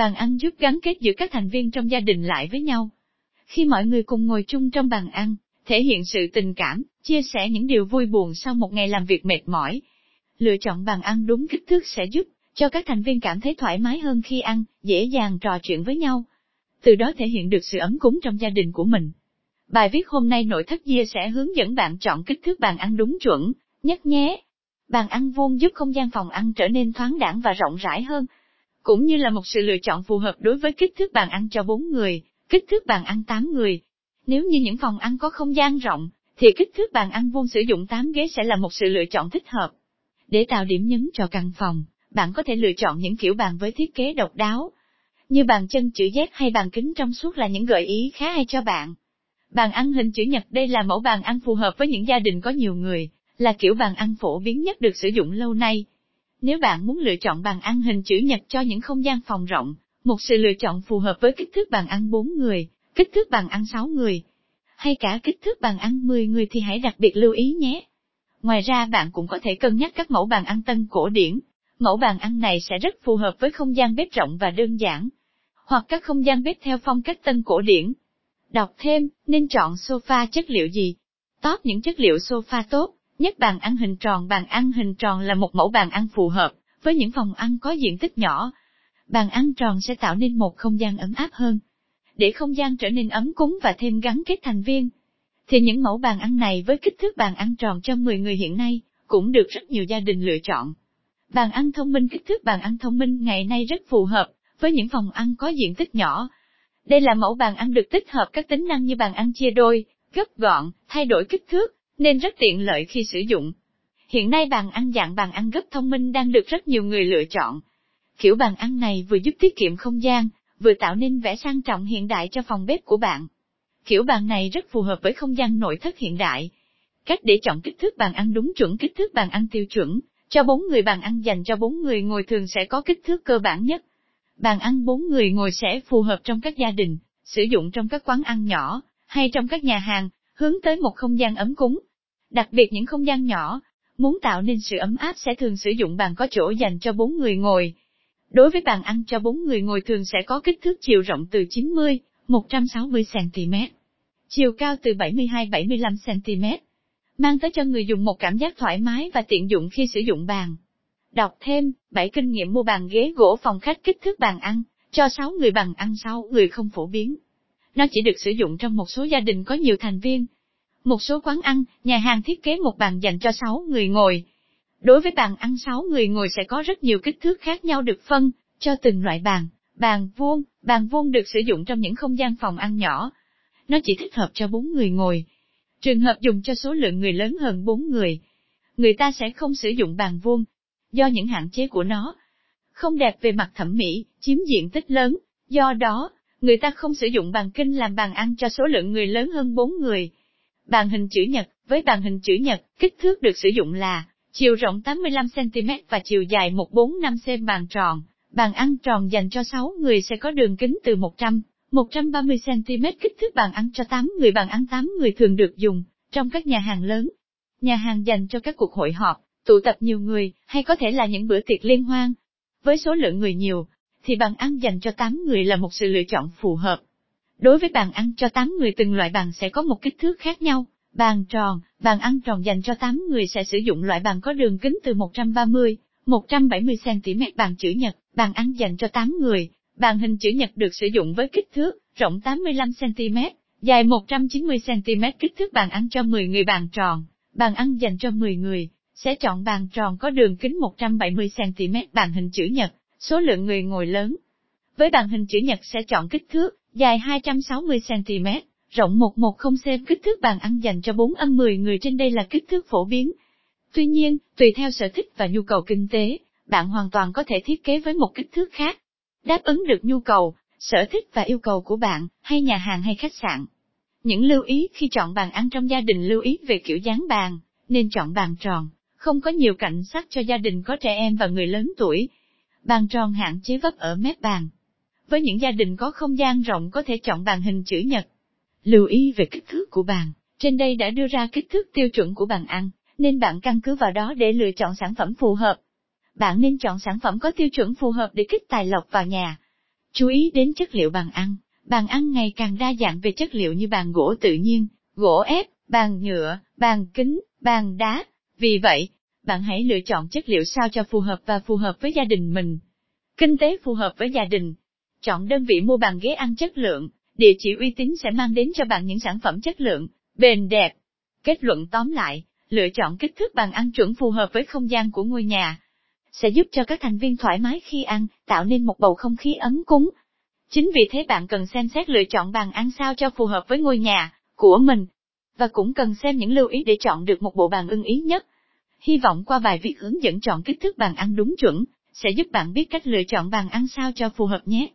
Bàn ăn giúp gắn kết giữa các thành viên trong gia đình lại với nhau. Khi mọi người cùng ngồi chung trong bàn ăn, thể hiện sự tình cảm, chia sẻ những điều vui buồn sau một ngày làm việc mệt mỏi. Lựa chọn bàn ăn đúng kích thước sẽ giúp cho các thành viên cảm thấy thoải mái hơn khi ăn, dễ dàng trò chuyện với nhau. Từ đó thể hiện được sự ấm cúng trong gia đình của mình. Bài viết hôm nay nội thất chia sẽ hướng dẫn bạn chọn kích thước bàn ăn đúng chuẩn, nhất nhé. Bàn ăn vuông giúp không gian phòng ăn trở nên thoáng đẳng và rộng rãi hơn, cũng như là một sự lựa chọn phù hợp đối với kích thước bàn ăn cho 4 người, kích thước bàn ăn 8 người. Nếu như những phòng ăn có không gian rộng, thì kích thước bàn ăn vuông sử dụng 8 ghế sẽ là một sự lựa chọn thích hợp. Để tạo điểm nhấn cho căn phòng, bạn có thể lựa chọn những kiểu bàn với thiết kế độc đáo, như bàn chân chữ Z hay bàn kính trong suốt là những gợi ý khá hay cho bạn. Bàn ăn hình chữ nhật đây là mẫu bàn ăn phù hợp với những gia đình có nhiều người, là kiểu bàn ăn phổ biến nhất được sử dụng lâu nay. Nếu bạn muốn lựa chọn bàn ăn hình chữ nhật cho những không gian phòng rộng, một sự lựa chọn phù hợp với kích thước bàn ăn 4 người, kích thước bàn ăn 6 người, hay cả kích thước bàn ăn 10 người thì hãy đặc biệt lưu ý nhé. Ngoài ra bạn cũng có thể cân nhắc các mẫu bàn ăn tân cổ điển. Mẫu bàn ăn này sẽ rất phù hợp với không gian bếp rộng và đơn giản, hoặc các không gian bếp theo phong cách tân cổ điển. Đọc thêm, nên chọn sofa chất liệu gì? Top những chất liệu sofa tốt, nhất bàn ăn hình tròn Bàn ăn hình tròn là một mẫu bàn ăn phù hợp, với những phòng ăn có diện tích nhỏ. Bàn ăn tròn sẽ tạo nên một không gian ấm áp hơn. Để không gian trở nên ấm cúng và thêm gắn kết thành viên, thì những mẫu bàn ăn này với kích thước bàn ăn tròn cho 10 người hiện nay, cũng được rất nhiều gia đình lựa chọn. Bàn ăn thông minh kích thước bàn ăn thông minh ngày nay rất phù hợp với những phòng ăn có diện tích nhỏ. Đây là mẫu bàn ăn được tích hợp các tính năng như bàn ăn chia đôi, gấp gọn, thay đổi kích thước, nên rất tiện lợi khi sử dụng. Hiện nay bàn ăn dạng bàn ăn gấp thông minh đang được rất nhiều người lựa chọn. Kiểu bàn ăn này vừa giúp tiết kiệm không gian, vừa tạo nên vẻ sang trọng hiện đại cho phòng bếp của bạn. Kiểu bàn này rất phù hợp với không gian nội thất hiện đại. Cách để chọn kích thước bàn ăn đúng chuẩn kích thước bàn ăn tiêu chuẩn, cho bốn người bàn ăn dành cho bốn người ngồi thường sẽ có kích thước cơ bản nhất. Bàn ăn bốn người ngồi sẽ phù hợp trong các gia đình, sử dụng trong các quán ăn nhỏ, hay trong các nhà hàng, hướng tới một không gian ấm cúng. Đặc biệt những không gian nhỏ, muốn tạo nên sự ấm áp sẽ thường sử dụng bàn có chỗ dành cho bốn người ngồi. Đối với bàn ăn cho bốn người ngồi thường sẽ có kích thước chiều rộng từ 90, 160 cm, chiều cao từ 72-75 cm, mang tới cho người dùng một cảm giác thoải mái và tiện dụng khi sử dụng bàn. Đọc thêm, 7 kinh nghiệm mua bàn ghế gỗ phòng khách kích thước bàn ăn, cho 6 người bàn ăn 6 người không phổ biến. Nó chỉ được sử dụng trong một số gia đình có nhiều thành viên. Một số quán ăn, nhà hàng thiết kế một bàn dành cho 6 người ngồi. Đối với bàn ăn 6 người ngồi sẽ có rất nhiều kích thước khác nhau được phân, cho từng loại bàn. Bàn vuông, bàn vuông được sử dụng trong những không gian phòng ăn nhỏ. Nó chỉ thích hợp cho 4 người ngồi. Trường hợp dùng cho số lượng người lớn hơn 4 người, người ta sẽ không sử dụng bàn vuông, do những hạn chế của nó. Không đẹp về mặt thẩm mỹ, chiếm diện tích lớn, do đó, người ta không sử dụng bàn kinh làm bàn ăn cho số lượng người lớn hơn 4 người. Bàn hình chữ nhật, với bàn hình chữ nhật, kích thước được sử dụng là chiều rộng 85cm và chiều dài 145cm bàn tròn. Bàn ăn tròn dành cho 6 người sẽ có đường kính từ 100, 130cm kích thước bàn ăn cho 8 người bàn ăn 8 người thường được dùng trong các nhà hàng lớn. Nhà hàng dành cho các cuộc hội họp, tụ tập nhiều người, hay có thể là những bữa tiệc liên hoan. Với số lượng người nhiều, thì bàn ăn dành cho 8 người là một sự lựa chọn phù hợp. Đối với bàn ăn cho 8 người từng loại bàn sẽ có một kích thước khác nhau. Bàn tròn, bàn ăn tròn dành cho 8 người sẽ sử dụng loại bàn có đường kính từ 130, 170cm bàn chữ nhật, bàn ăn dành cho 8 người. Bàn hình chữ nhật được sử dụng với kích thước, rộng 85cm, dài 190cm kích thước bàn ăn cho 10 người bàn tròn, bàn ăn dành cho 10 người, sẽ chọn bàn tròn có đường kính 170cm bàn hình chữ nhật, số lượng người ngồi lớn. Với bàn hình chữ nhật sẽ chọn kích thước, dài 260cm, rộng 110cm kích thước bàn ăn dành cho 4 âm 10 người trên đây là kích thước phổ biến. Tuy nhiên, tùy theo sở thích và nhu cầu kinh tế, bạn hoàn toàn có thể thiết kế với một kích thước khác. Đáp ứng được nhu cầu, sở thích và yêu cầu của bạn, hay nhà hàng hay khách sạn. Những lưu ý khi chọn bàn ăn trong gia đình lưu ý về kiểu dáng bàn, nên chọn bàn tròn, không có nhiều cạnh sắc cho gia đình có trẻ em và người lớn tuổi. Bàn tròn hạn chế vấp ở mép bàn. Với những gia đình có không gian rộng có thể chọn bàn hình chữ nhật. Lưu ý về kích thước của bàn, trên đây đã đưa ra kích thước tiêu chuẩn của bàn ăn, nên bạn căn cứ vào đó để lựa chọn sản phẩm phù hợp. Bạn nên chọn sản phẩm có tiêu chuẩn phù hợp để kích tài lộc vào nhà. Chú ý đến chất liệu bàn ăn, bàn ăn ngày càng đa dạng về chất liệu như bàn gỗ tự nhiên, gỗ ép, bàn nhựa, bàn kính, bàn đá. Vì vậy, bạn hãy lựa chọn chất liệu sao cho phù hợp và phù hợp với gia đình mình. Kinh tế phù hợp với gia đình. Chọn đơn vị mua bàn ghế ăn chất lượng, địa chỉ uy tín sẽ mang đến cho bạn những sản phẩm chất lượng, bền đẹp. Kết luận tóm lại, lựa chọn kích thước bàn ăn chuẩn phù hợp với không gian của ngôi nhà, sẽ giúp cho các thành viên thoải mái khi ăn, tạo nên một bầu không khí ấm cúng. Chính vì thế bạn cần xem xét lựa chọn bàn ăn sao cho phù hợp với ngôi nhà của mình, và cũng cần xem những lưu ý để chọn được một bộ bàn ưng ý nhất. Hy vọng qua bài viết hướng dẫn chọn kích thước bàn ăn đúng chuẩn, sẽ giúp bạn biết cách lựa chọn bàn ăn sao cho phù hợp nhé.